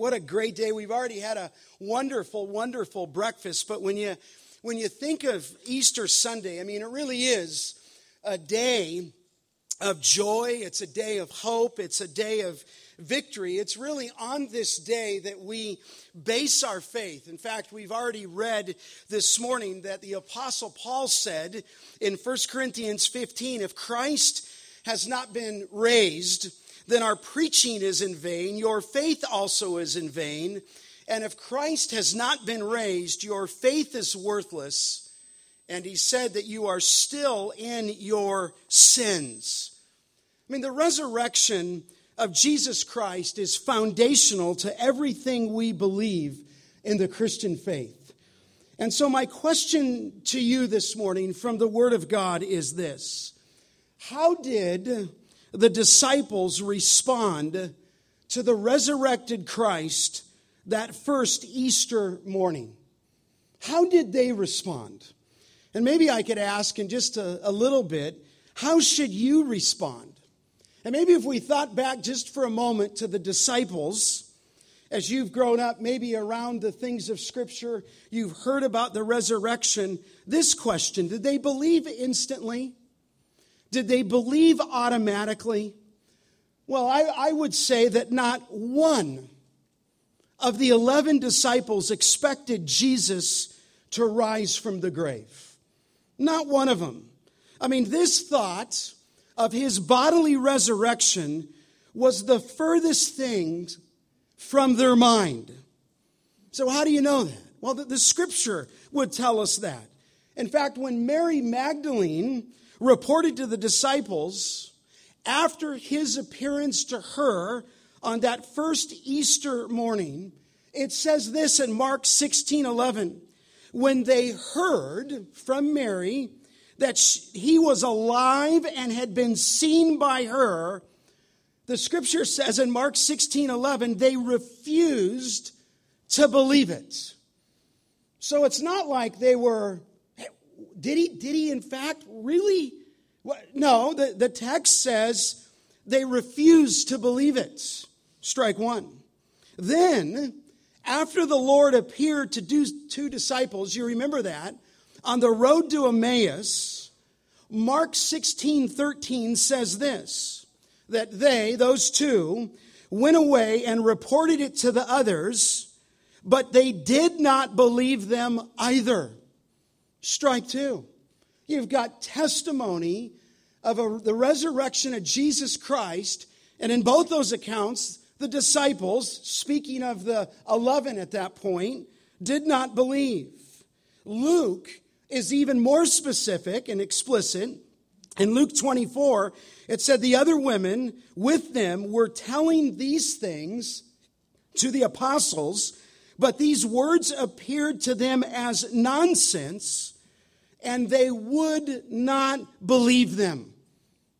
What a great day. We've already had a wonderful, wonderful breakfast. But when you, when you think of Easter Sunday, I mean, it really is a day of joy. It's a day of hope. It's a day of victory. It's really on this day that we base our faith. In fact, we've already read this morning that the Apostle Paul said in 1 Corinthians 15 if Christ has not been raised, then our preaching is in vain, your faith also is in vain. And if Christ has not been raised, your faith is worthless. And he said that you are still in your sins. I mean, the resurrection of Jesus Christ is foundational to everything we believe in the Christian faith. And so, my question to you this morning from the Word of God is this How did the disciples respond to the resurrected Christ that first Easter morning? How did they respond? And maybe I could ask in just a, a, little bit, how should you respond? And maybe if we thought back just for a moment to the disciples, as you've grown up, maybe around the things of Scripture, you've heard about the resurrection, this question did they believe instantly? Did they believe automatically? Well, I, I would say that not one of the 11 disciples expected Jesus to rise from the grave. Not one of them. I mean, this thought of his bodily resurrection was the furthest thing from their mind. So, how do you know that? Well, the, the scripture would tell us that. In fact, when Mary Magdalene reported to the disciples after his appearance to her on that first Easter morning, it says this in Mark 16 11. When they heard from Mary that he was alive and had been seen by her, the scripture says in Mark 16 11, they refused to believe it. So it's not like they were did he, did he in fact really? No, the, the text says they refused to believe it. Strike one. Then, after the Lord appeared to do, two disciples, you remember that, on the road to Emmaus, Mark 16 13 says this that they, those two, went away and reported it to the others, but they did not believe them either. Strike two. You've got testimony of a, the resurrection of Jesus Christ. And in both those accounts, the disciples, speaking of the 11 at that point, did not believe. Luke is even more specific and explicit. In Luke 24, it said the other women with them were telling these things to the apostles but these words appeared to them as nonsense, and they would not believe them.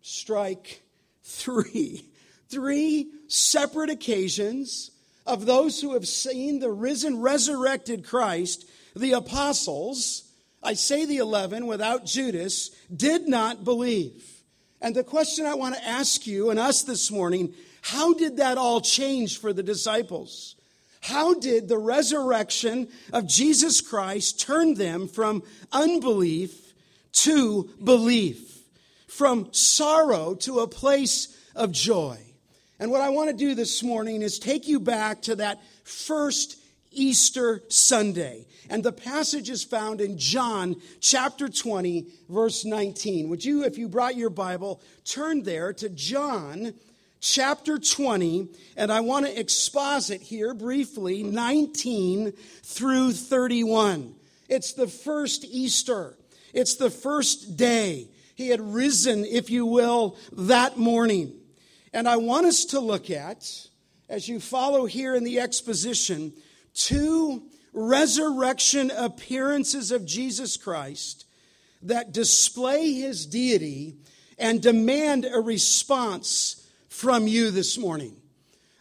Strike three. Three separate occasions of those who have seen the risen, resurrected Christ, the apostles, I say the 11 without Judas, did not believe. And the question I want to ask you and us this morning how did that all change for the disciples? How did the resurrection of Jesus Christ turn them from unbelief to belief, from sorrow to a place of joy? And what I want to do this morning is take you back to that first Easter Sunday. And the passage is found in John chapter 20, verse 19. Would you, if you brought your Bible, turn there to John chapter 20, and I want to exposit here briefly 19 through 31. It's the first Easter, it's the first day. He had risen, if you will, that morning. And I want us to look at, as you follow here in the exposition, two resurrection appearances of Jesus Christ that display his deity and demand a response from you this morning.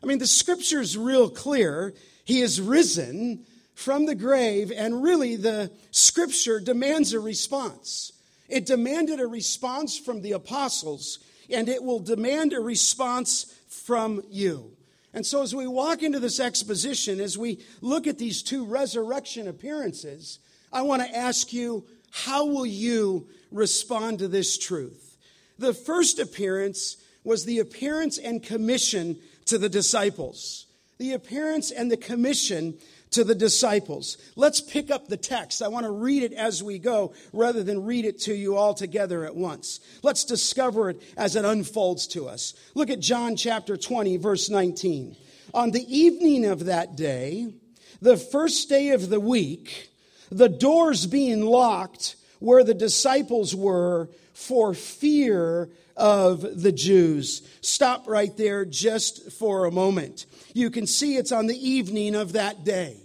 I mean, the scripture is real clear. He is risen from the grave, and really the scripture demands a response. It demanded a response from the apostles, and it will demand a response from you. And so, as we walk into this exposition, as we look at these two resurrection appearances, I want to ask you how will you respond to this truth? The first appearance was the appearance and commission to the disciples. The appearance and the commission to the disciples. Let's pick up the text. I want to read it as we go rather than read it to you all together at once. Let's discover it as it unfolds to us. Look at John chapter 20, verse 19. On the evening of that day, the first day of the week, the doors being locked where the disciples were for fear of the Jews. Stop right there just for a moment. You can see it's on the evening of that day.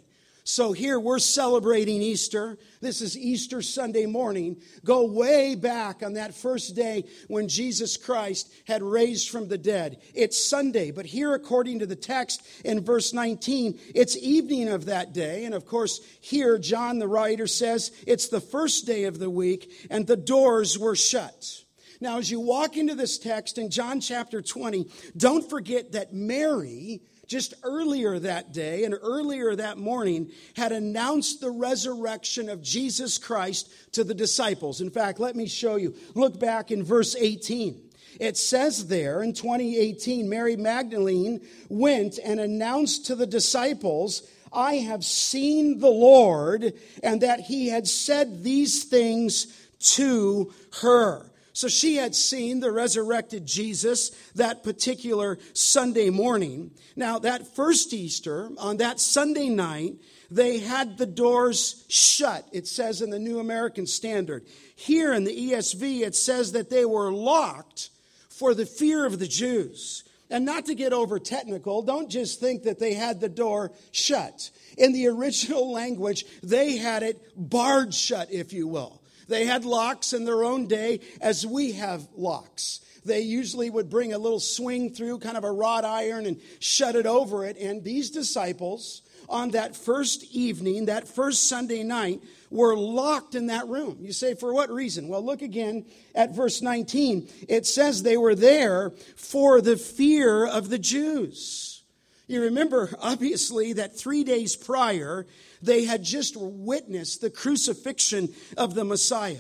So here we're celebrating Easter. This is Easter Sunday morning. Go way back on that first day when Jesus Christ had raised from the dead. It's Sunday, but here, according to the text in verse 19, it's evening of that day. And of course, here, John the writer says it's the first day of the week and the doors were shut. Now, as you walk into this text in John chapter 20, don't forget that Mary, just earlier that day and earlier that morning, had announced the resurrection of Jesus Christ to the disciples. In fact, let me show you. Look back in verse 18. It says there in 2018, Mary Magdalene went and announced to the disciples, I have seen the Lord, and that he had said these things to her. So she had seen the resurrected Jesus that particular Sunday morning. Now, that first Easter, on that Sunday night, they had the doors shut, it says in the New American Standard. Here in the ESV, it says that they were locked for the fear of the Jews. And not to get over technical, don't just think that they had the door shut. In the original language, they had it barred shut, if you will. They had locks in their own day as we have locks. They usually would bring a little swing through, kind of a wrought iron, and shut it over it. And these disciples, on that first evening, that first Sunday night, were locked in that room. You say, for what reason? Well, look again at verse 19. It says they were there for the fear of the Jews. You remember, obviously, that three days prior, they had just witnessed the crucifixion of the Messiah.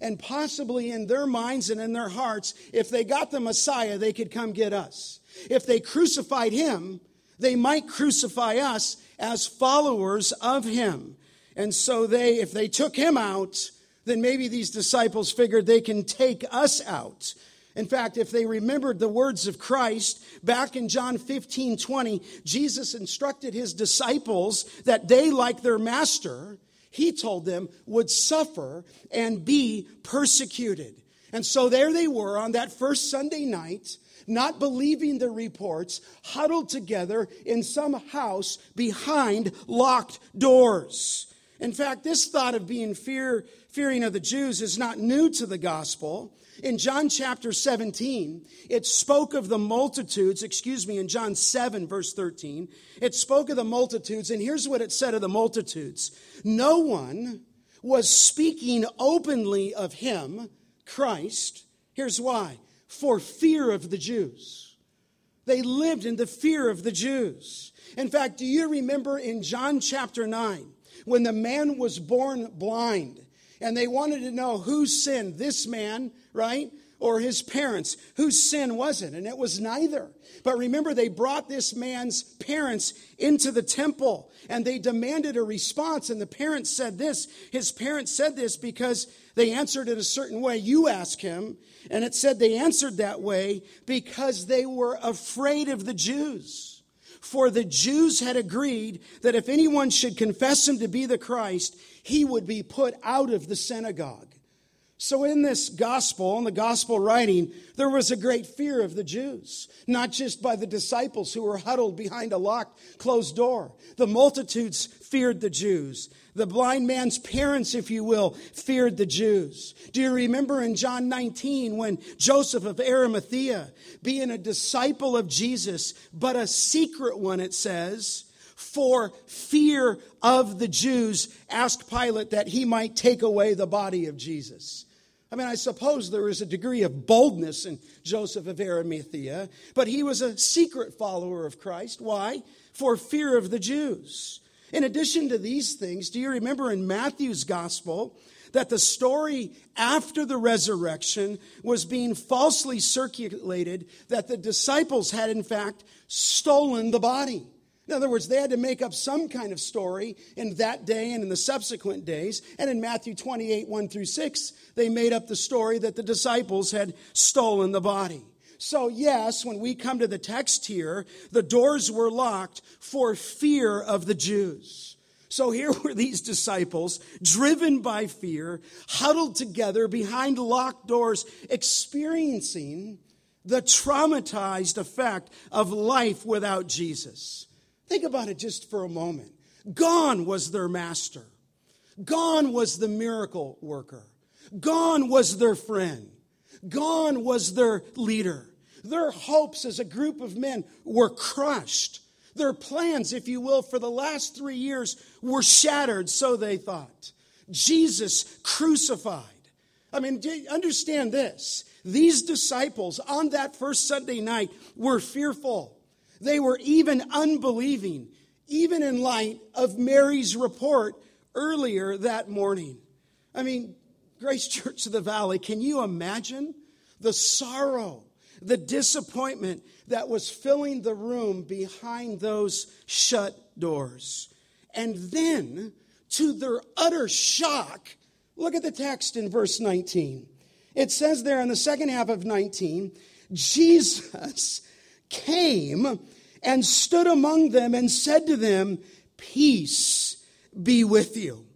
And possibly in their minds and in their hearts, if they got the Messiah, they could come get us. If they crucified him, they might crucify us as followers of him. And so they, if they took him out, then maybe these disciples figured they can take us out. In fact, if they remembered the words of Christ back in John 15 20, Jesus instructed his disciples that they, like their master, he told them, would suffer and be persecuted. And so there they were on that first Sunday night, not believing the reports, huddled together in some house behind locked doors. In fact, this thought of being fear, fearing of the Jews is not new to the gospel. In John chapter 17, it spoke of the multitudes, excuse me, in John 7, verse 13, it spoke of the multitudes, and here's what it said of the multitudes No one was speaking openly of him, Christ. Here's why for fear of the Jews. They lived in the fear of the Jews. In fact, do you remember in John chapter 9 when the man was born blind and they wanted to know who sinned, this man right? Or his parents. Whose sin was it? And it was neither. But remember, they brought this man's parents into the temple and they demanded a response. And the parents said this. His parents said this because they answered it a certain way. You ask him. And it said they answered that way because they were afraid of the Jews. For the Jews had agreed that if anyone should confess him to be the Christ, he would be put out of the synagogue. So, in this gospel, in the gospel writing, there was a great fear of the Jews, not just by the disciples who were huddled behind a locked, closed door. The multitudes feared the Jews. The blind man's parents, if you will, feared the Jews. Do you remember in John 19 when Joseph of Arimathea, being a disciple of Jesus, but a secret one, it says, for fear of the Jews, asked Pilate that he might take away the body of Jesus? I mean, I suppose there is a degree of boldness in Joseph of Arimathea, but he was a secret follower of Christ. Why? For fear of the Jews. In addition to these things, do you remember in Matthew's gospel that the story after the resurrection was being falsely circulated that the disciples had, in fact, stolen the body? In other words, they had to make up some kind of story in that day and in the subsequent days. And in Matthew 28, 1 through 6, they made up the story that the disciples had stolen the body. So, yes, when we come to the text here, the doors were locked for fear of the Jews. So here were these disciples, driven by fear, huddled together behind locked doors, experiencing the traumatized effect of life without Jesus. Think about it just for a moment. Gone was their master. Gone was the miracle worker. Gone was their friend. Gone was their leader. Their hopes as a group of men were crushed. Their plans, if you will, for the last three years were shattered, so they thought. Jesus crucified. I mean, understand this. These disciples on that first Sunday night were fearful. They were even unbelieving, even in light of Mary's report earlier that morning. I mean, Grace Church of the Valley, can you imagine the sorrow, the disappointment that was filling the room behind those shut doors? And then, to their utter shock, look at the text in verse 19. It says there in the second half of 19, Jesus came and stood among them and said to them, Peace be with you.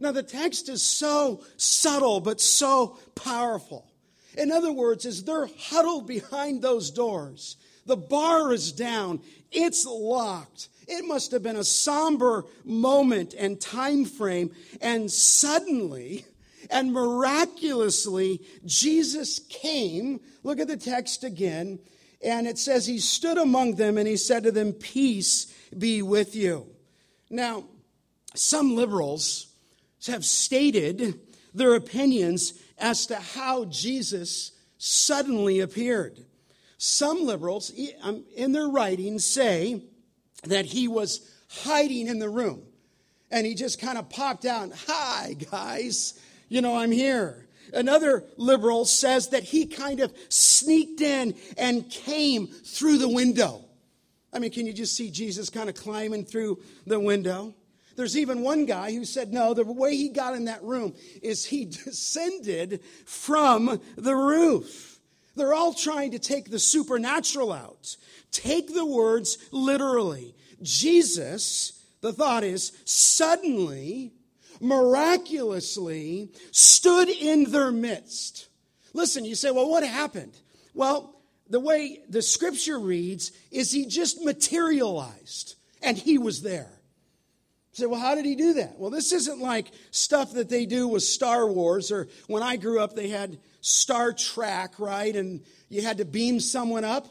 Now, the text is so subtle but so powerful. In other words, as they're huddled behind those doors, the bar is down, it's locked. It must have been a somber moment and time frame, and suddenly and miraculously, Jesus came. Look at the text again. And it says, He stood among them and He said to them, Peace be with you. Now, some liberals have stated their opinions as to how Jesus suddenly appeared. Some liberals, um, in their writings, say that he was hiding in the room and he just kind of popped out, Hi, guys, you know, I'm here. Another liberal says that he kind of sneaked in and came through the window. I mean, can you just see Jesus kind of climbing through the window? There's even one guy who said, no, the way he got in that room is he descended from the roof. They're all trying to take the supernatural out. Take the words literally. Jesus, the thought is, suddenly miraculously stood in their midst. Listen, you say, well, what happened? Well, the way the scripture reads is he just materialized and he was there. Say, well, how did he do that? Well, this isn't like stuff that they do with Star Wars or when I grew up, they had Star Trek, right? And you had to beam someone up.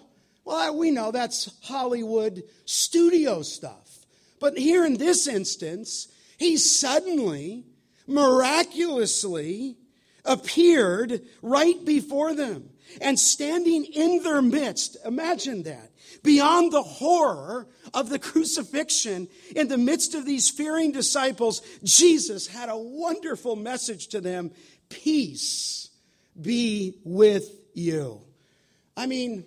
Well, we know that's Hollywood studio stuff. But here in this instance, he suddenly, miraculously appeared right before them and standing in their midst. Imagine that. Beyond the horror of the crucifixion, in the midst of these fearing disciples, Jesus had a wonderful message to them Peace be with you. I mean,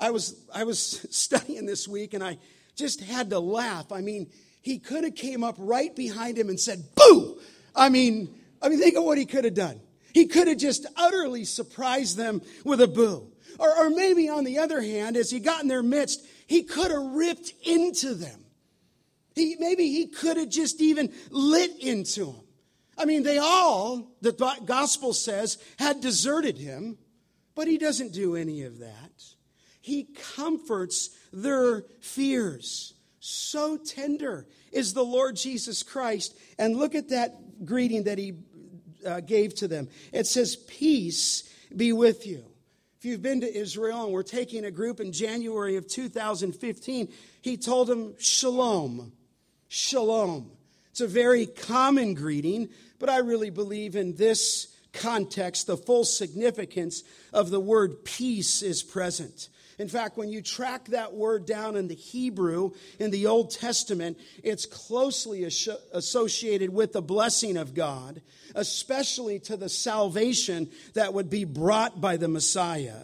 I was, I was studying this week and I just had to laugh. I mean, he could have came up right behind him and said, boo! I mean, I mean, think of what he could have done. He could have just utterly surprised them with a boo. Or, or maybe on the other hand, as he got in their midst, he could have ripped into them. He, maybe he could have just even lit into them. I mean, they all, the gospel says, had deserted him, but he doesn't do any of that. He comforts their fears. So tender is the Lord Jesus Christ. And look at that greeting that he uh, gave to them. It says, Peace be with you. You've been to Israel and we're taking a group in January of 2015, he told them, Shalom. Shalom. It's a very common greeting, but I really believe in this context, the full significance of the word peace is present. In fact, when you track that word down in the Hebrew in the Old Testament, it's closely associated with the blessing of God, especially to the salvation that would be brought by the Messiah.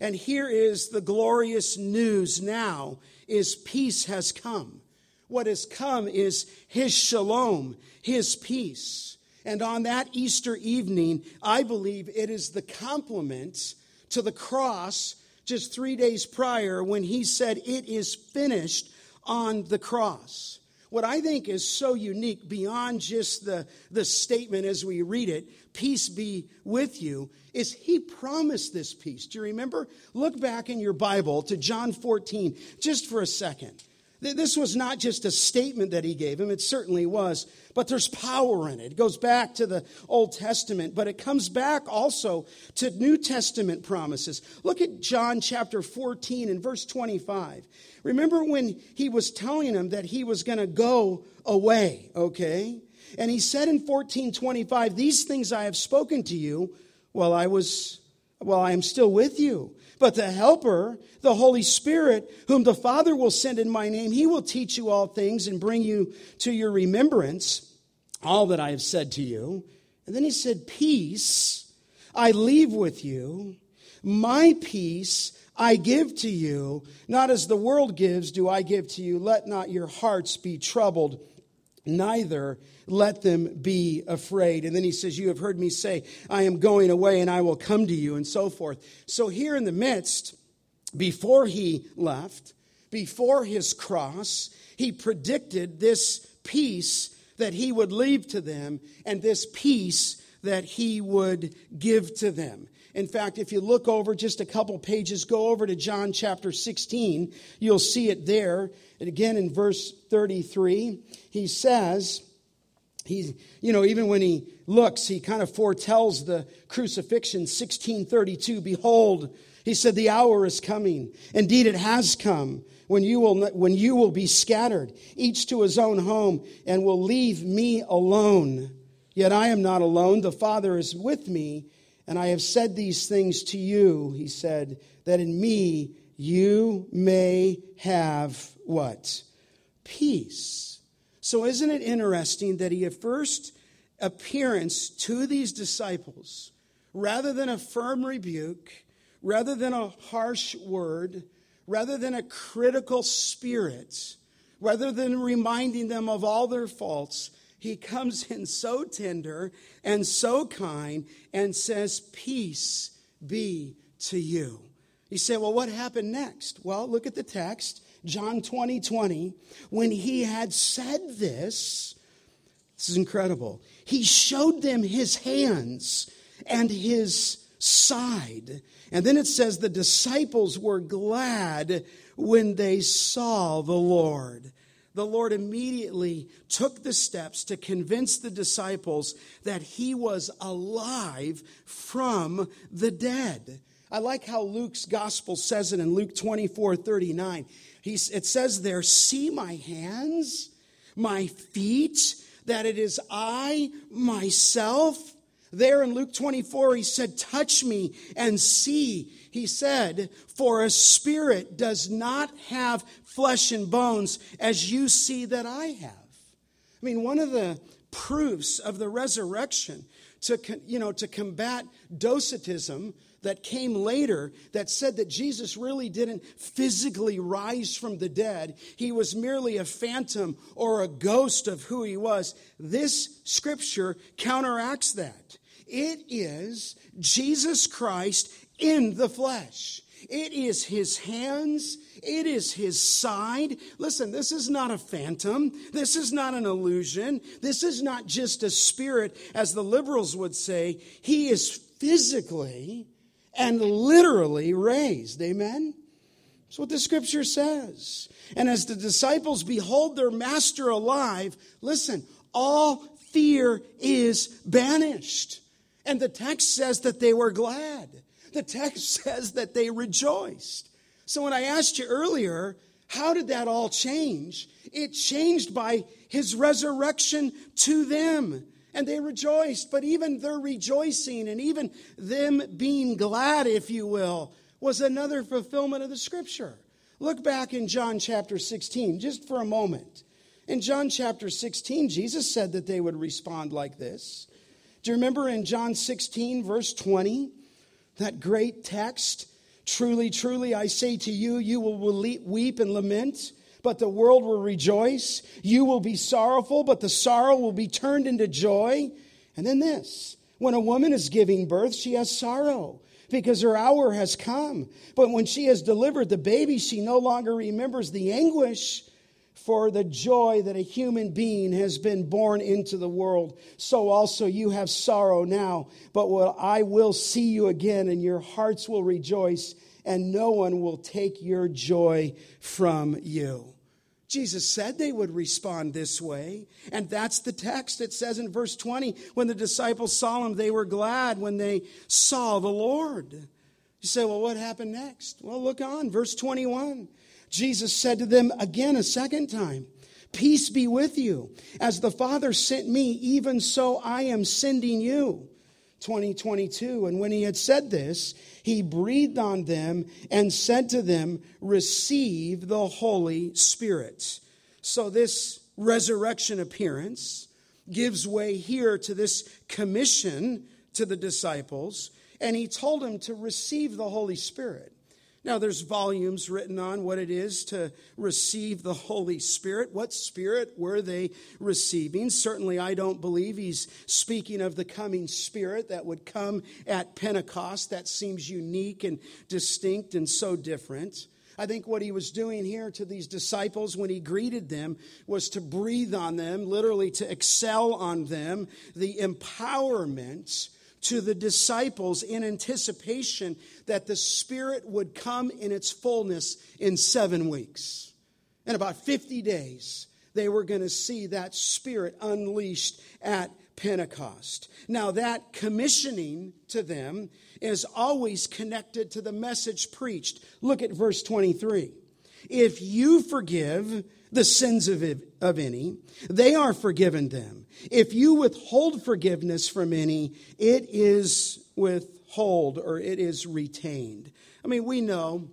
And here is the glorious news now is peace has come. What has come is his shalom, his peace. And on that Easter evening, I believe it is the complement to the cross just three days prior when he said, It is finished on the cross. What I think is so unique beyond just the, the statement as we read it, peace be with you, is he promised this peace. Do you remember? Look back in your Bible to John 14 just for a second. This was not just a statement that he gave him, it certainly was, but there's power in it. It goes back to the Old Testament, but it comes back also to New Testament promises. Look at John chapter 14 and verse 25. Remember when he was telling him that he was going to go away, okay? And he said in 1425, These things I have spoken to you while I was, while I am still with you. But the Helper, the Holy Spirit, whom the Father will send in my name, he will teach you all things and bring you to your remembrance all that I have said to you. And then he said, Peace I leave with you, my peace I give to you. Not as the world gives, do I give to you. Let not your hearts be troubled, neither let them be afraid. And then he says, You have heard me say, I am going away and I will come to you, and so forth. So, here in the midst, before he left, before his cross, he predicted this peace that he would leave to them and this peace that he would give to them. In fact, if you look over just a couple pages, go over to John chapter 16, you'll see it there. And again in verse 33, he says, he, you know, even when he looks, he kind of foretells the crucifixion, 1632. Behold, he said, the hour is coming. Indeed, it has come when you will, when you will be scattered, each to his own home, and will leave me alone. Yet I am not alone. The Father is with me, and I have said these things to you, he said, that in me you may have what? Peace. So, isn't it interesting that he at first appearance to these disciples, rather than a firm rebuke, rather than a harsh word, rather than a critical spirit, rather than reminding them of all their faults, he comes in so tender and so kind and says, Peace be to you. You say, Well, what happened next? Well, look at the text. John 20, 20, when he had said this, this is incredible. He showed them his hands and his side. And then it says the disciples were glad when they saw the Lord. The Lord immediately took the steps to convince the disciples that he was alive from the dead. I like how Luke's gospel says it in Luke 24 39. He's, it says there, See my hands, my feet, that it is I myself. There in Luke 24, he said, Touch me and see. He said, For a spirit does not have flesh and bones as you see that I have. I mean, one of the proofs of the resurrection to, you know, to combat docetism that came later that said that Jesus really didn't physically rise from the dead. He was merely a phantom or a ghost of who he was. This scripture counteracts that. It is Jesus Christ in the flesh. It is his hands. It is his side. Listen, this is not a phantom. This is not an illusion. This is not just a spirit, as the liberals would say. He is physically and literally raised. Amen? That's what the scripture says. And as the disciples behold their master alive, listen, all fear is banished. And the text says that they were glad. The text says that they rejoiced. So when I asked you earlier, how did that all change? It changed by his resurrection to them. and they rejoiced. But even their rejoicing and even them being glad, if you will, was another fulfillment of the scripture. Look back in John chapter 16, just for a moment. In John chapter 16, Jesus said that they would respond like this. Do you remember in John 16, verse 20, that great text? Truly, truly, I say to you, you will weep and lament, but the world will rejoice. You will be sorrowful, but the sorrow will be turned into joy. And then this when a woman is giving birth, she has sorrow because her hour has come. But when she has delivered the baby, she no longer remembers the anguish for the joy that a human being has been born into the world. So also you have sorrow now, but I will see you again, and your hearts will rejoice, and no one will take your joy from you. Jesus said they would respond this way. And that's the text. It says in verse 20 when the disciples saw him, they were glad when they saw the Lord. You say, well, what happened next? Well, look on, verse 21. Jesus said to them again a second time, Peace be with you. As the Father sent me, even so I am sending you. 2022. And when he had said this, he breathed on them and said to them, Receive the Holy Spirit. So this resurrection appearance gives way here to this commission to the disciples, and he told them to receive the Holy Spirit. Now, there's volumes written on what it is to receive the Holy Spirit. What Spirit were they receiving? Certainly, I don't believe he's speaking of the coming Spirit that would come at Pentecost. That seems unique and distinct and so different. I think what he was doing here to these disciples when he greeted them was to breathe on them, literally to excel on them, the empowerment to the disciples in anticipation that the Spirit would come in its fullness in seven weeks. In about 50 days, they were going to see that Spirit unleashed at Pentecost. Now, that commissioning to them is always connected to the message preached. Look at verse 23. If you forgive the sins of, of any, they are forgiven them. If you withhold forgiveness from any, it is withhold or it is retained. I mean, we know,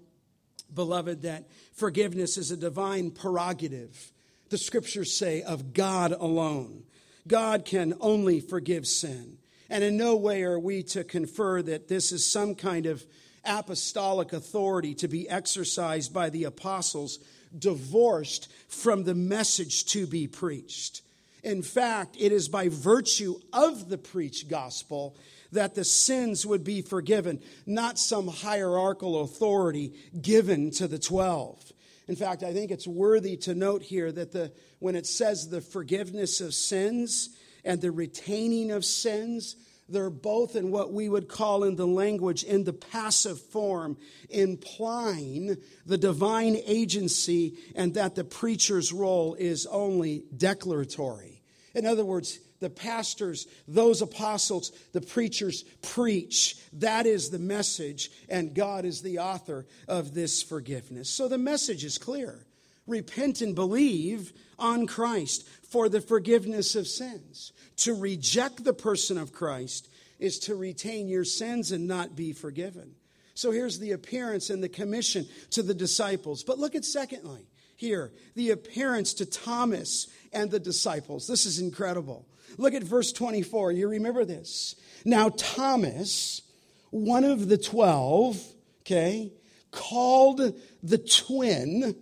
beloved, that forgiveness is a divine prerogative. The scriptures say of God alone. God can only forgive sin. And in no way are we to confer that this is some kind of apostolic authority to be exercised by the apostles divorced from the message to be preached. In fact, it is by virtue of the preached gospel that the sins would be forgiven, not some hierarchical authority given to the 12. In fact, I think it's worthy to note here that the, when it says the forgiveness of sins and the retaining of sins, they're both in what we would call in the language in the passive form, implying the divine agency and that the preacher's role is only declaratory. In other words, the pastors, those apostles, the preachers preach. That is the message, and God is the author of this forgiveness. So the message is clear repent and believe on Christ for the forgiveness of sins. To reject the person of Christ is to retain your sins and not be forgiven. So here's the appearance and the commission to the disciples. But look at secondly here, the appearance to Thomas and the disciples. This is incredible. Look at verse 24. You remember this. Now, Thomas, one of the 12, okay, called the twin,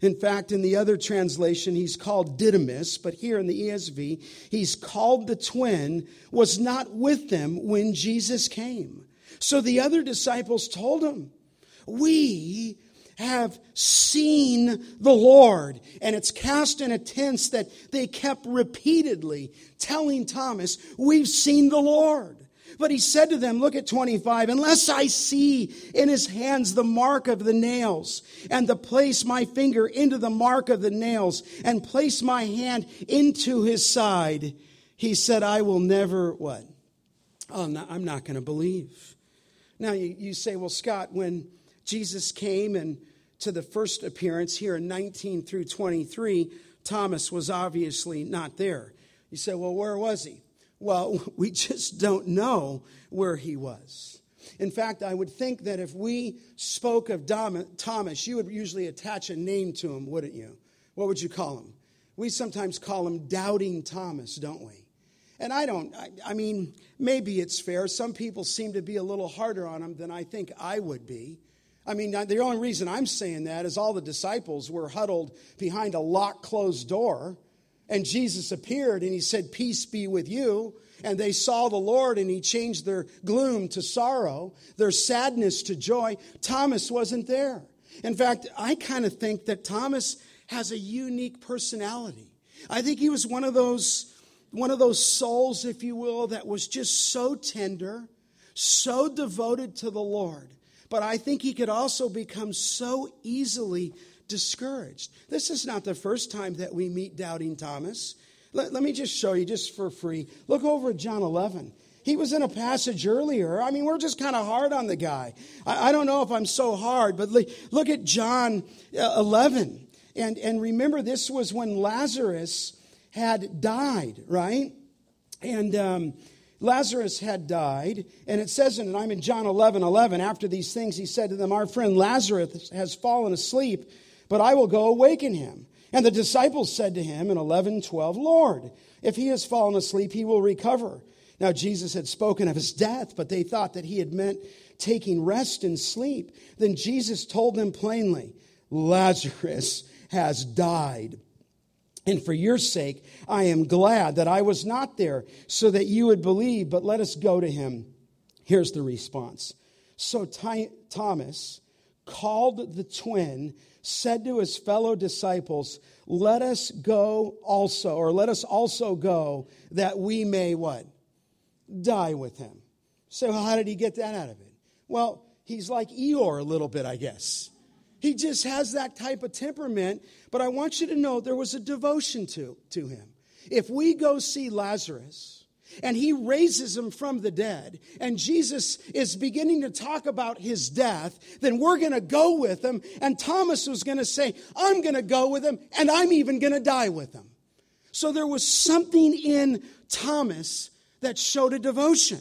in fact, in the other translation, he's called Didymus, but here in the ESV, he's called the twin, was not with them when Jesus came. So the other disciples told him, We have seen the Lord. And it's cast in a tense that they kept repeatedly telling Thomas, We've seen the Lord. But he said to them, Look at 25, unless I see in his hands the mark of the nails, and to place my finger into the mark of the nails, and place my hand into his side, he said, I will never, what? Oh, I'm not going to believe. Now you, you say, Well, Scott, when Jesus came and to the first appearance here in 19 through 23, Thomas was obviously not there. You say, Well, where was he? Well, we just don't know where he was. In fact, I would think that if we spoke of Thomas, you would usually attach a name to him, wouldn't you? What would you call him? We sometimes call him Doubting Thomas, don't we? And I don't, I, I, mean, maybe it's fair. Some people seem to be a little harder on him than I think I would be. I mean, the only reason I'm saying that is all the disciples were huddled behind a locked, closed door, and Jesus appeared and he said, Peace be with you. And they saw the Lord and he changed their gloom to sorrow, their sadness to joy. Thomas wasn't there. In fact, I kind of think that Thomas has a unique personality. I think he was one of those one of those souls, if you will, that was just so tender, so devoted to the Lord. But I think he could also become so easily discouraged. This is not the first time that we meet doubting Thomas. Let, let me just show you, just for free. Look over at John 11. He was in a passage earlier. I mean, we're just kind of hard on the guy. I, I, don't know if I'm so hard, but look at John uh, 11. And, and remember, this was when Lazarus had died, right? And um, Lazarus had died. And it says, in and I'm in John 11 11, after these things, he said to them, Our friend Lazarus has fallen asleep, but I will go awaken him. And the disciples said to him in 11 12, Lord, if he has fallen asleep, he will recover. Now, Jesus had spoken of his death, but they thought that he had meant taking rest and sleep. Then Jesus told them plainly, Lazarus has died. And for your sake, I am glad that I was not there so that you would believe, but let us go to him. Here's the response. So Thomas called the twin, said to his fellow disciples, Let us go also, or let us also go that we may what? Die with him. So, how did he get that out of it? Well, he's like Eeyore a little bit, I guess. He just has that type of temperament. But I want you to know there was a devotion to, to him. If we go see Lazarus and he raises him from the dead, and Jesus is beginning to talk about his death, then we're going to go with him. And Thomas was going to say, I'm going to go with him, and I'm even going to die with him. So there was something in Thomas that showed a devotion.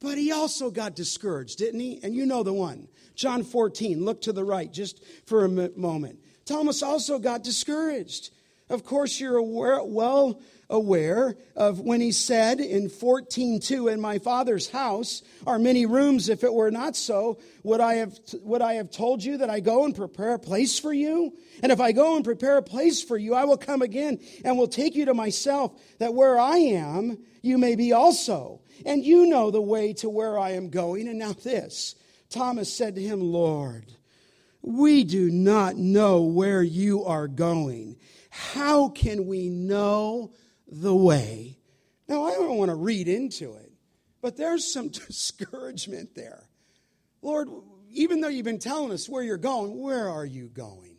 But he also got discouraged, didn't he? And you know the one. John 14, look to the right just for a moment. Thomas also got discouraged. Of course, you're aware, well aware of when he said in 14:2 in my father's house are many rooms. If it were not so would I have would I have told you that I go and prepare a place for you? And if I go and prepare a place for you I will come again and will take you to myself that where I am you may be also. And you know the way to where I am going. And now this Thomas said to him, Lord, we do not know where you are going. How can we know the way? Now, I don't want to read into it, but there's some discouragement there. Lord, even though you've been telling us where you're going, where are you going?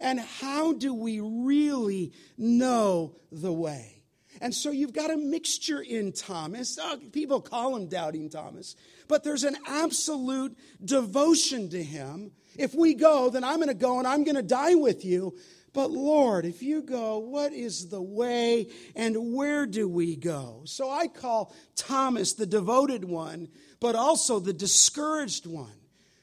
And how do we really know the way? And so you've got a mixture in Thomas. Oh, people call him Doubting Thomas, but there's an absolute devotion to him. If we go, then I'm going to go and I'm going to die with you. But Lord, if you go, what is the way and where do we go? So I call Thomas the devoted one, but also the discouraged one.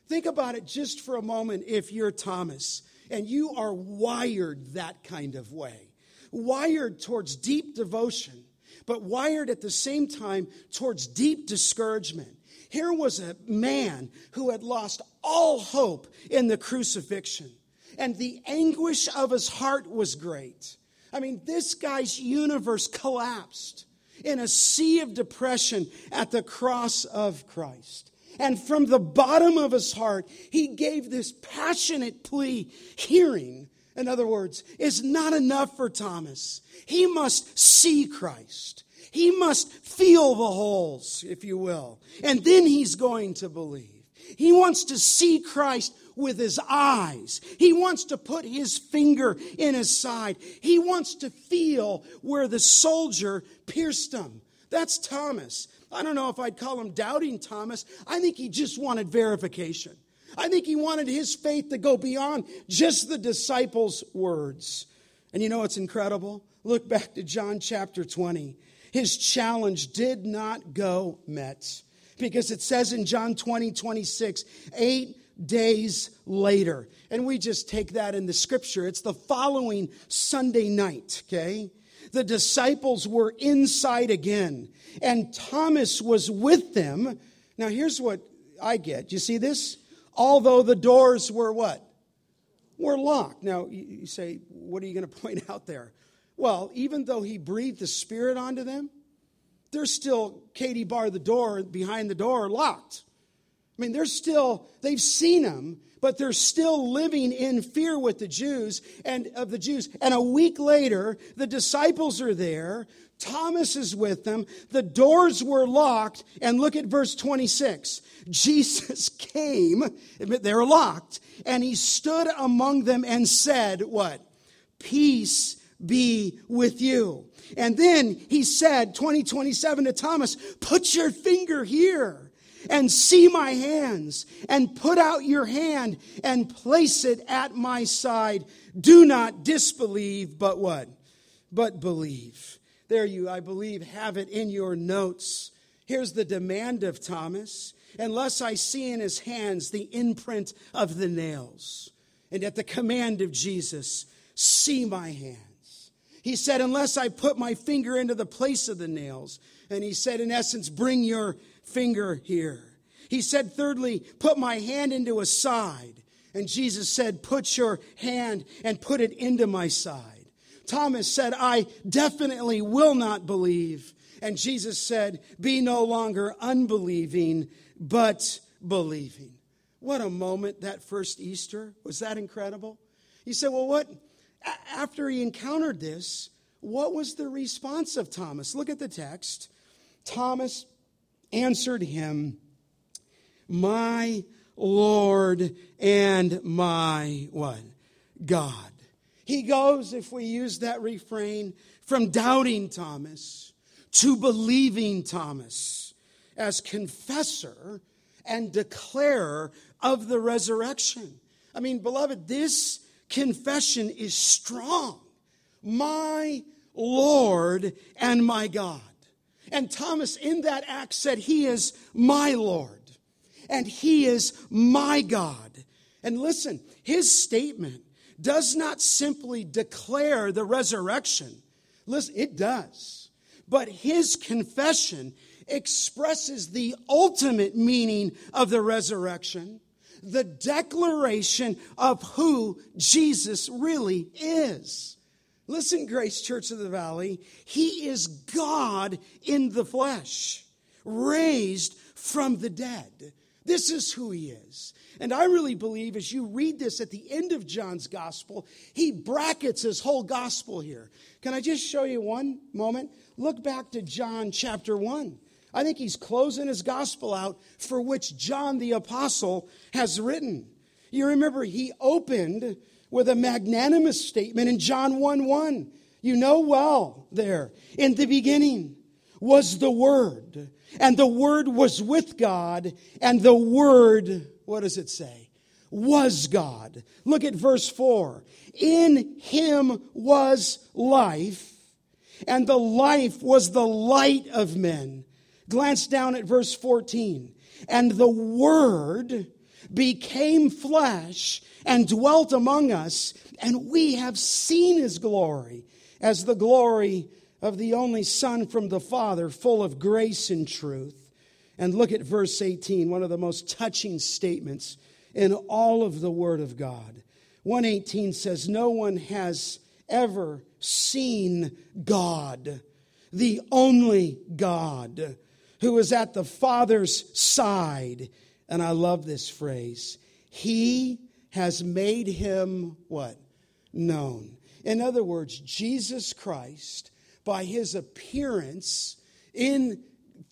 Think about it just for a moment if you're Thomas and you are wired that kind of way wired towards deep devotion, but wired at the same time towards deep discouragement. Here was a man who had lost all hope in the crucifixion, and the anguish of his heart was great. I mean, this guy's universe collapsed in a sea of depression at the cross of Christ. And from the bottom of his heart, he gave this passionate plea, hearing in other words, is not enough for Thomas. He must see Christ. He must feel the holes, if you will. And then he's going to believe. He wants to see Christ with his eyes. He wants to put his finger in his side. He wants to feel where the soldier pierced him. That's Thomas. I don't know if I'd call him doubting Thomas. I think he just wanted verification. I think he wanted his faith to go beyond just the disciples' words. And you know what's incredible? Look back to John chapter 20. his challenge did not go met because it says in John 20, 26, eight days later. And we just take that in the scripture. It's the following Sunday night, okay? The disciples were inside again, and Thomas was with them. Now, here's what I get. You see this? Although the doors were what? Were locked. Now, you say, what are you going to point out there? Well, even though he breathed the Spirit onto them, they're still, Katie bar the door behind the door locked. I mean, they're still, they've seen him, but they're still living in fear with the Jews and of the Jews. And a week later, the disciples are there. Thomas is with them. The doors were locked. And look at verse 26. Jesus came, they were locked, and he stood among them and said, What? Peace be with you. And then he said, 2027 to Thomas, put your finger here and see my hands and put out your hand and place it at my side. Do not disbelieve, but what? But believe. There you, I believe, have it in your notes. Here's the demand of Thomas unless I see in his hands the imprint of the nails. And at the command of Jesus, see my hands. He said, Unless I put my finger into the place of the nails. And he said, in essence, bring your finger here. He said, thirdly, put my hand into a side. And Jesus said, Put your hand and put it into my side. Thomas said, I definitely will not believe. And Jesus said, Be no longer unbelieving, but believing. What a moment that first Easter. Was that incredible? He said, Well, what? after he encountered this, what was the response of Thomas? Look at the text. Thomas answered him, My Lord and my what? God. He goes, if we use that refrain, from doubting Thomas to believing Thomas as confessor and declarer of the resurrection. I mean, beloved, this confession is strong. My Lord and my God. And Thomas, in that act, said, He is my Lord and He is my God. And listen, his statement does not simply declare the resurrection. Listen, it does. But his confession expresses the ultimate meaning of the resurrection the declaration of who Jesus really is. Listen, Grace Church of the Valley, He is God in the flesh, raised from the dead. This is who He is. And I really believe as you read this at the end of John's gospel, he brackets his whole gospel here. Can I just show you one moment? Look back to John chapter 1. I think he's closing his gospel out for which John the apostle has written. You remember he opened with a magnanimous statement in John 1 1. You know well there. In the beginning was the Word, and the Word was with God, and the Word, what does it say? Was God. Look at verse 4. In him was life, and the life was the light of men. Glance down at verse 14. And the Word became flesh and dwelt among us, and we have seen his glory as the glory of the only Son from the Father, full of grace and truth. And look at verse 18, one of the most touching statements in all of the Word of God. 118 says, No one has ever seen God, the only God who is at the Father's side. And I love this phrase. He has made him what? Known. In other words, Jesus Christ, by his appearance in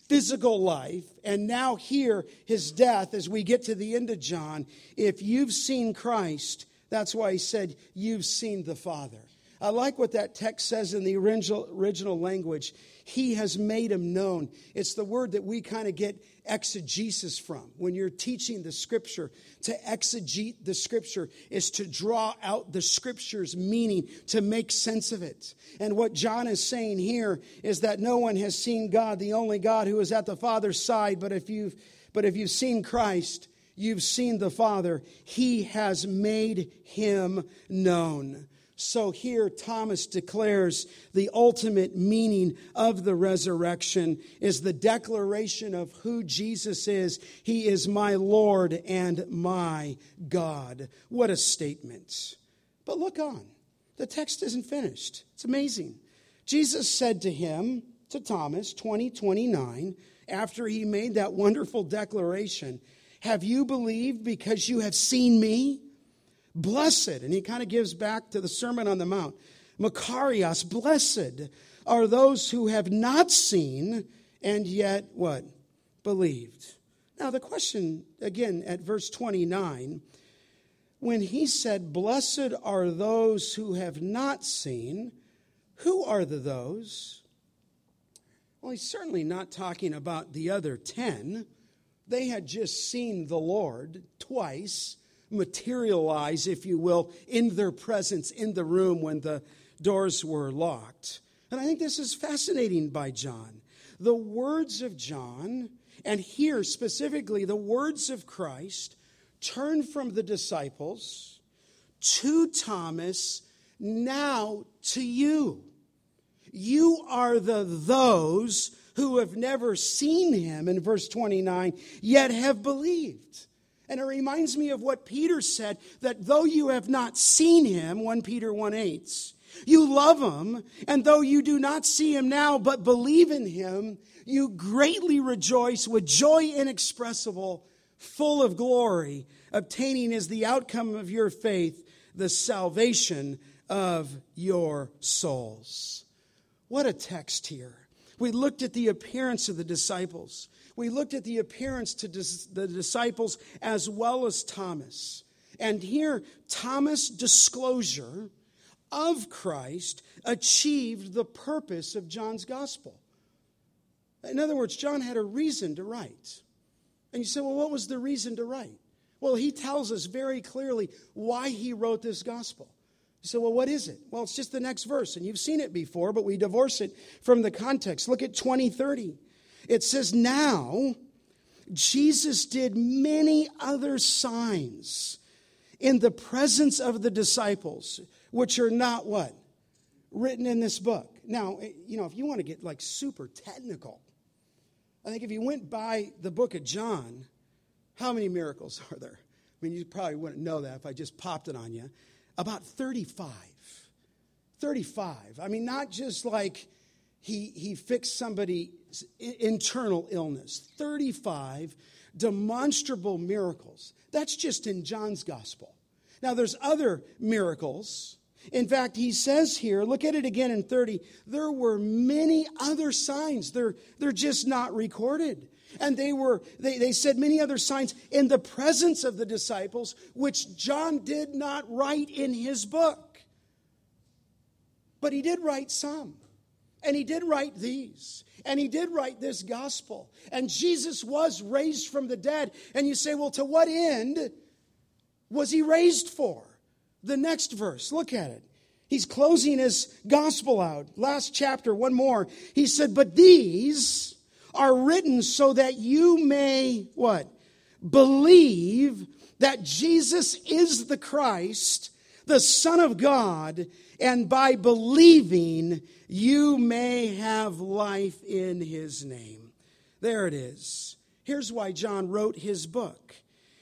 physical life, and now here his death as we get to the end of John, if you've seen Christ, that's why he said, You've seen the Father. I like what that text says in the original, original language. He has made him known. It's the word that we kind of get exegesis from. When you're teaching the scripture, to exegete the scripture is to draw out the scripture's meaning, to make sense of it. And what John is saying here is that no one has seen God, the only God who is at the Father's side. But if you've, but if you've seen Christ, you've seen the Father. He has made him known. So here, Thomas declares the ultimate meaning of the resurrection is the declaration of who Jesus is. He is my Lord and my God. What a statement. But look on. The text isn't finished. It's amazing. Jesus said to him, to Thomas, 20, 29, after he made that wonderful declaration, Have you believed because you have seen me? Blessed, and he kind of gives back to the Sermon on the Mount. Makarios, blessed are those who have not seen and yet what? Believed. Now, the question again at verse 29 when he said, Blessed are those who have not seen, who are the those? Well, he's certainly not talking about the other 10. They had just seen the Lord twice materialize, if you will, in their presence in the room when the doors were locked. And I think this is fascinating by John. The words of John, and here specifically the words of Christ, turn from the disciples to Thomas, now to you. You are the those who have never seen him, in verse 29, yet have believed. And it reminds me of what Peter said that though you have not seen him, 1 Peter 1 8, you love him, and though you do not see him now, but believe in him, you greatly rejoice with joy inexpressible, full of glory, obtaining as the outcome of your faith the salvation of your souls. What a text here. We looked at the appearance of the disciples. We looked at the appearance to dis- the disciples as well as Thomas. And here, Thomas' disclosure of Christ achieved the purpose of John's gospel. In other words, John had a reason to write. And you say, well, what was the reason to write? Well, he tells us very clearly why he wrote this gospel. You say, well, what is it? Well, it's just the next verse, and you've seen it before, but we divorce it from the context. Look at 2030. It says, Now Jesus did many other signs in the presence of the disciples, which are not what? Written in this book. Now, eh, you know, if you want to get like super technical, I think if you went by the book of John, how many miracles are there? I mean, you probably wouldn't know that if I just popped it on you. About 35. 35. I mean, not just like he, he fixed somebody's internal illness. 35 demonstrable miracles. That's just in John's gospel. Now, there's other miracles. In fact, he says here, look at it again in 30, there were many other signs. They're, they're just not recorded. And they were, they, they said many other signs in the presence of the disciples, which John did not write in his book. But he did write some. And he did write these. And he did write this gospel. And Jesus was raised from the dead. And you say, well, to what end was he raised for? The next verse, look at it. He's closing his gospel out. Last chapter, one more. He said, But these are written so that you may, what? Believe that Jesus is the Christ, the Son of God, and by believing, you may have life in his name. There it is. Here's why John wrote his book.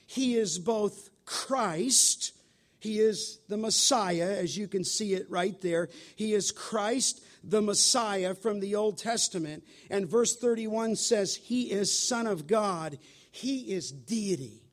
He is both Christ, he is the Messiah, as you can see it right there. He is Christ, the Messiah from the Old Testament. And verse 31 says, He is Son of God, He is deity.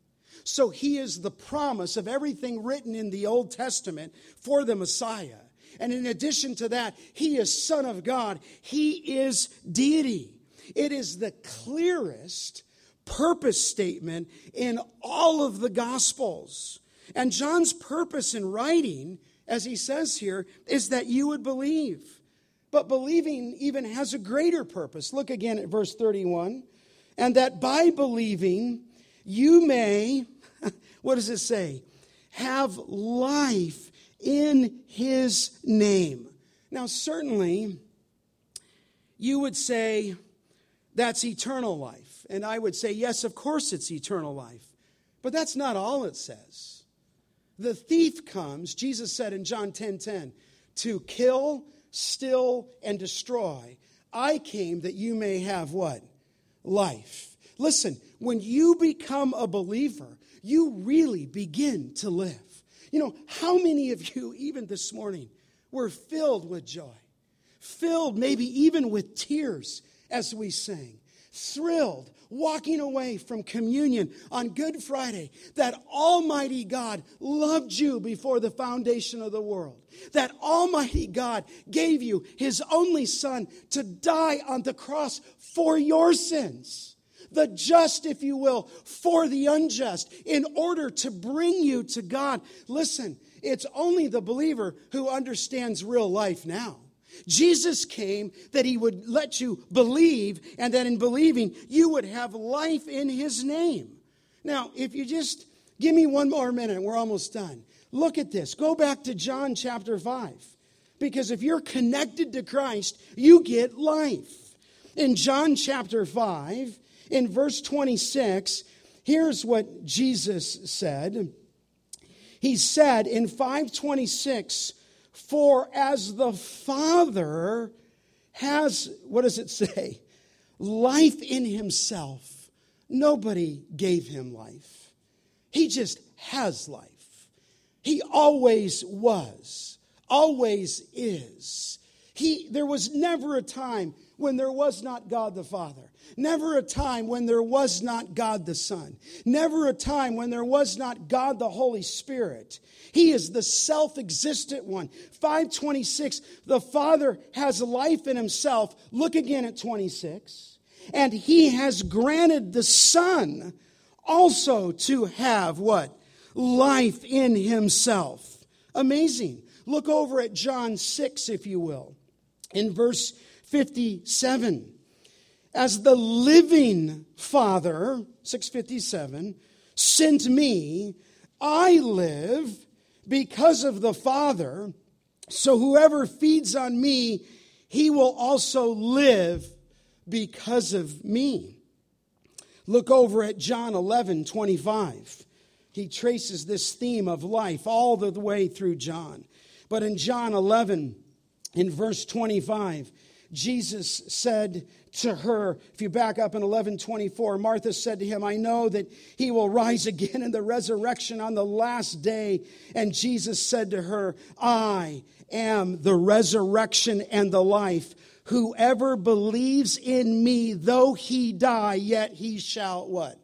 So he is the promise of everything written in the Old Testament for the Messiah. And in addition to that, he is Son of God, he is deity. It is the clearest purpose statement in all of the Gospels. And John's purpose in writing as he says here, is that you would believe. But believing even has a greater purpose. Look again at verse 31. And that by believing, you may, what does it say? Have life in his name. Now, certainly, you would say that's eternal life. And I would say, yes, of course it's eternal life. But that's not all it says. The thief comes, Jesus said in John 10 10, to kill, steal, and destroy. I came that you may have what? Life. Listen, when you become a believer, you really begin to live. You know, how many of you, even this morning, were filled with joy? Filled maybe even with tears as we sang, thrilled, walking away from communion on Good Friday, that Almighty God loved you before the foundation of the world, that Almighty God gave you His only Son to die on the cross for your sins. The just, if you will, for the unjust, in order to bring you to God. Listen, it's only the believer who understands real life now. Jesus came that he would let you believe, and that in believing, you would have life in his name. Now, if you just give me one more minute, we're almost done. Look at this. Go back to John chapter 5. Because if you're connected to Christ, you get life. In John chapter 5, in verse 26, here's what Jesus said. He said in 526, for as the Father has, what does it say? Life in himself. Nobody gave him life. He just has life. He always was, always is. He, there was never a time when there was not God the Father. Never a time when there was not God the Son. Never a time when there was not God the Holy Spirit. He is the self existent one. 526, the Father has life in himself. Look again at 26. And he has granted the Son also to have what? Life in himself. Amazing. Look over at John 6, if you will, in verse 57. As the living Father, 657, sent me, I live because of the Father. So whoever feeds on me, he will also live because of me. Look over at John 11, 25. He traces this theme of life all the way through John. But in John 11, in verse 25, Jesus said to her, if you back up in 1124, Martha said to him, I know that he will rise again in the resurrection on the last day. And Jesus said to her, I am the resurrection and the life. Whoever believes in me, though he die, yet he shall what?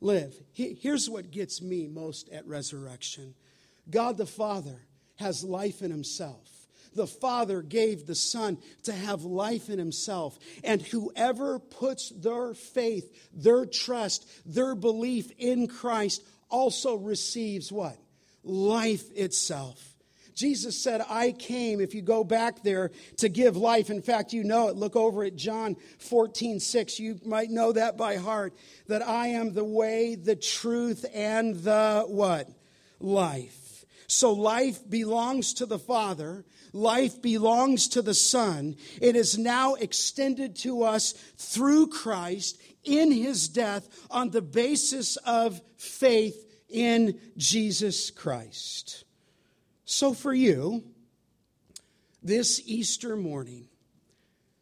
Live. Here's what gets me most at resurrection God the Father has life in himself the Father gave the Son to have life in Himself. And whoever puts their faith, their trust, their belief in Christ also receives what? Life itself. Jesus said, I came, if you go back there, to give life. In fact, you know it. Look over at John 14, 6. You might know that by heart. That I am the way, the truth, and the what? Life. So life belongs to the Father life belongs to the Son. It is now extended to us through Christ in his death on the basis of faith in Jesus Christ. So, for you, this Easter morning,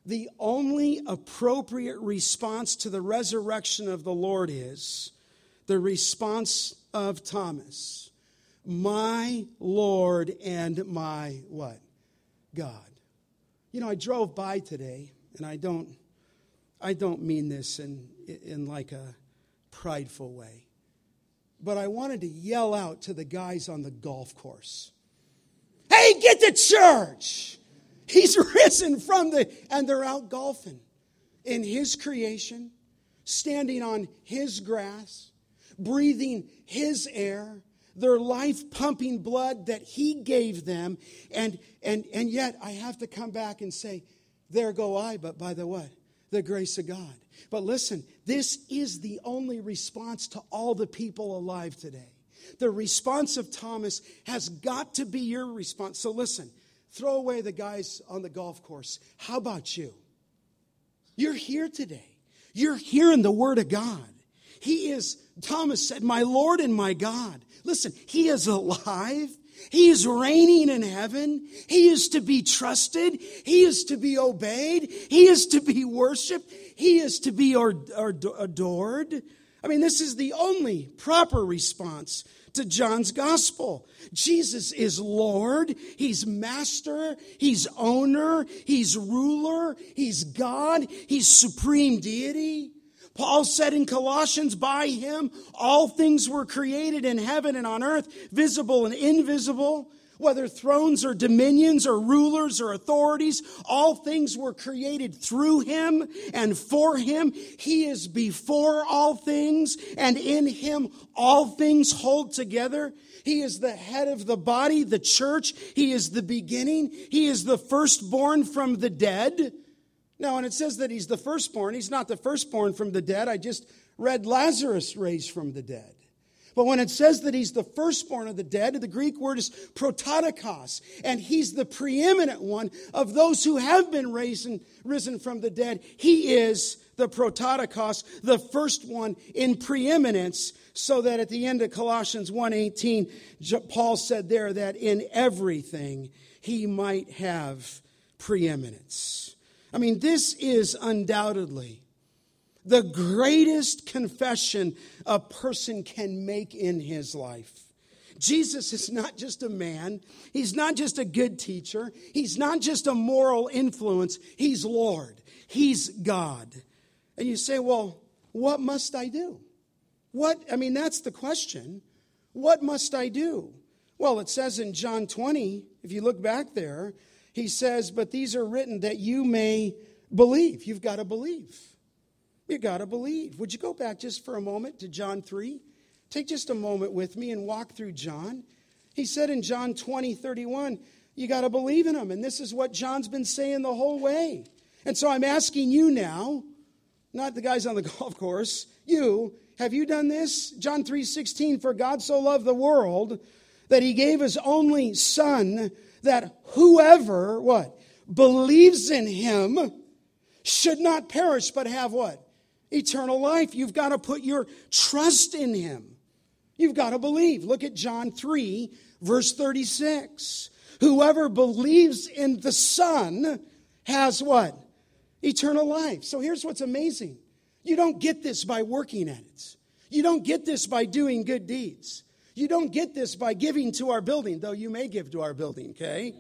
the only appropriate response to the resurrection of the Lord is the response of Thomas My Lord and my what? God. You know, I drove by today, and I don't, I don't mean this in, in like a prideful way, but I wanted to yell out to the guys on the golf course Hey, get to church! He's risen from the, and they're out golfing in His creation, standing on His grass, breathing His air. Their life pumping blood that he gave them. And, and, and yet I have to come back and say, there go I, but by the what? The grace of God. But listen, this is the only response to all the people alive today. The response of Thomas has got to be your response. So listen, throw away the guys on the golf course. How about you? You're here today. You're hearing the word of God. He is, Thomas said, my Lord and my God. Listen, he is alive. He is reigning in heaven. He is to be trusted. He is to be obeyed. He is to be worshiped. He is to be adored. I mean, this is the only proper response to John's gospel. Jesus is Lord, He's Master, He's Owner, He's Ruler, He's God, He's Supreme Deity. Paul said in Colossians, by him all things were created in heaven and on earth, visible and invisible. Whether thrones or dominions or rulers or authorities, all things were created through him and for him. He is before all things, and in him all things hold together. He is the head of the body, the church. He is the beginning. He is the firstborn from the dead. Now, when it says that he's the firstborn, he's not the firstborn from the dead. I just read Lazarus raised from the dead. But when it says that he's the firstborn of the dead, the Greek word is prototokos, and he's the preeminent one of those who have been raised and risen from the dead. He is the prototokos, the first one in preeminence, so that at the end of Colossians 1:18, Paul said there that in everything he might have preeminence. I mean, this is undoubtedly the greatest confession a person can make in his life. Jesus is not just a man. He's not just a good teacher. He's not just a moral influence. He's Lord. He's God. And you say, well, what must I do? What, I mean, that's the question. What must I do? Well, it says in John 20, if you look back there, he says, but these are written that you may believe. You've got to believe. You've got to believe. Would you go back just for a moment to John 3? Take just a moment with me and walk through John. He said in John 20, 31, you got to believe in him. And this is what John's been saying the whole way. And so I'm asking you now, not the guys on the golf course, you, have you done this? John 3, 16, for God so loved the world that he gave his only son that whoever, what? Believes in him should not perish but have what? eternal life. You've got to put your trust in him. You've got to believe. Look at John 3, verse 36. Whoever believes in the Son has what? Eternal life. So here's what's amazing you don't get this by working at it, you don't get this by doing good deeds. You don't get this by giving to our building, though you may give to our building, okay?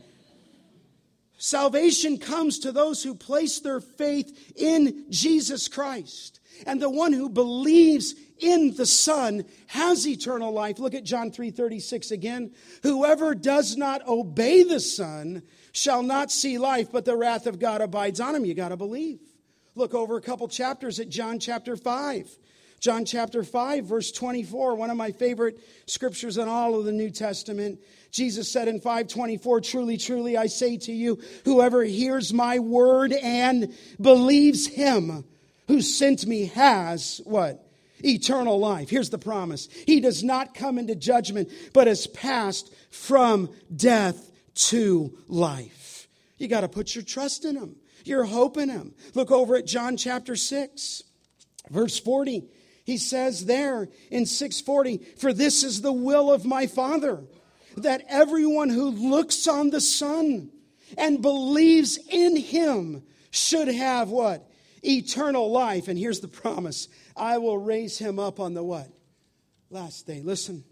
Salvation comes to those who place their faith in Jesus Christ. And the one who believes in the Son has eternal life. Look at John 3:36 again. Whoever does not obey the Son shall not see life, but the wrath of God abides on him. You got to believe. Look over a couple chapters at John chapter 5. John chapter 5, verse 24, one of my favorite scriptures in all of the New Testament. Jesus said in 524, Truly, truly, I say to you, whoever hears my word and believes him who sent me has what? Eternal life. Here's the promise He does not come into judgment, but has passed from death to life. You got to put your trust in Him, your hope in Him. Look over at John chapter 6, verse 40. He says there in 640, For this is the will of my Father, that everyone who looks on the Son and believes in Him should have what? eternal life. And here's the promise I will raise him up on the what? Last day. Listen,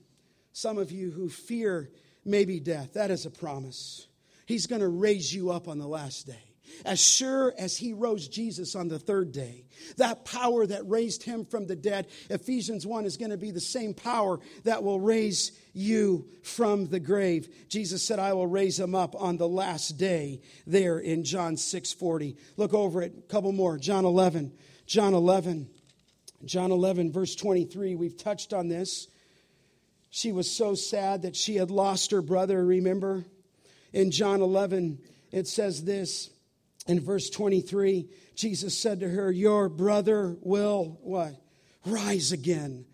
some of you who fear maybe death, that is a promise. He's going to raise you up on the last day. As sure as he rose Jesus on the third day, that power that raised him from the dead, Ephesians 1 is going to be the same power that will raise you from the grave. Jesus said, I will raise him up on the last day there in John 6:40. Look over it, a couple more. John 11. John 11. John 11, verse 23. We've touched on this. She was so sad that she had lost her brother, remember? In John 11, it says this in verse 23 Jesus said to her, Your brother will what? Rise again.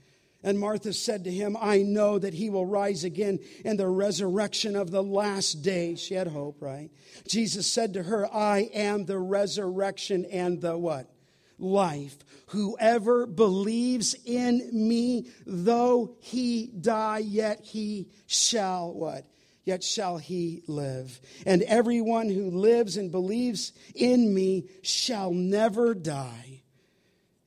And Martha said to him, I know that he will rise again in the resurrection of the last day. She had hope, right? Jesus said to her, I am the resurrection and the what? Life. Whoever believes in me, though he die, yet he shall what? Yet shall he live. And everyone who lives and believes in me shall never die.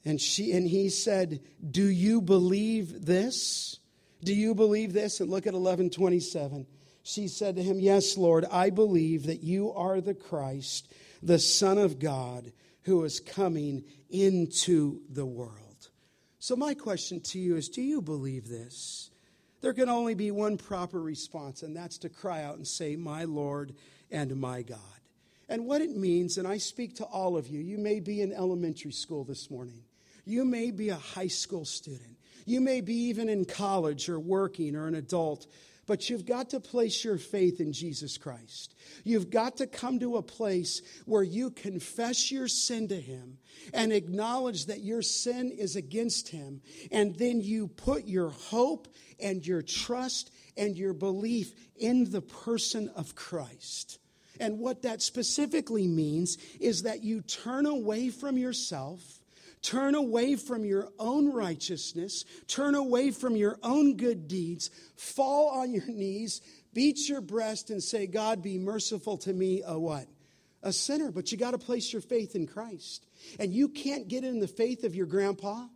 And she and he said, "Do you believe this? Do you believe this?" And look at 1127. She said to him, "Yes, Lord, I believe that you are the Christ, the Son of God, who is coming into the world." So my question to you is, do you believe this? There can only be one proper response, and that's to cry out and say, "My Lord and my God." And what it means, and I speak to all of you, you may be in elementary school this morning. You may be a high school student. You may be even in college or working or an adult, but you've got to place your faith in Jesus Christ. You've got to come to a place where you confess your sin to Him and acknowledge that your sin is against Him. And then you put your hope and your trust and your belief in the person of Christ. And what that specifically means is that you turn away from yourself Turn away from your own righteousness. Turn away from your own good deeds. Fall on your knees, beat your breast, and say, God, be merciful to me, a what? A sinner. But you got to place your faith in Christ. And you can't get in the faith of your grandpa.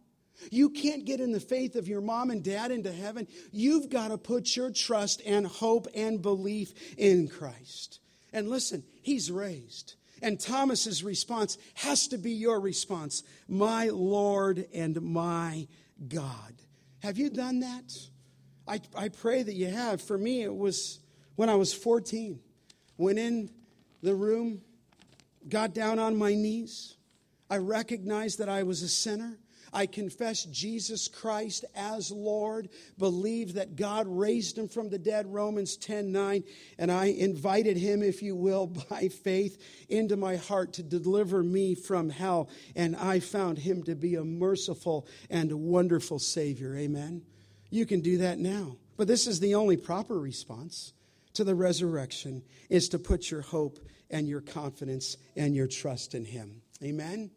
You can't get in the faith of your mom and dad into heaven. You've got to put your trust and hope and belief in Christ. And listen, he's raised. And Thomas's response has to be your response My Lord and my God. Have you done that? I, I pray that you have. For me, it was when I was 14. Went in the room, got down on my knees. I recognized that I was a sinner. I confess Jesus Christ as Lord, believe that God raised him from the dead, Romans 10 9, and I invited him, if you will, by faith into my heart to deliver me from hell. And I found him to be a merciful and wonderful Savior. Amen. You can do that now. But this is the only proper response to the resurrection is to put your hope and your confidence and your trust in him. Amen.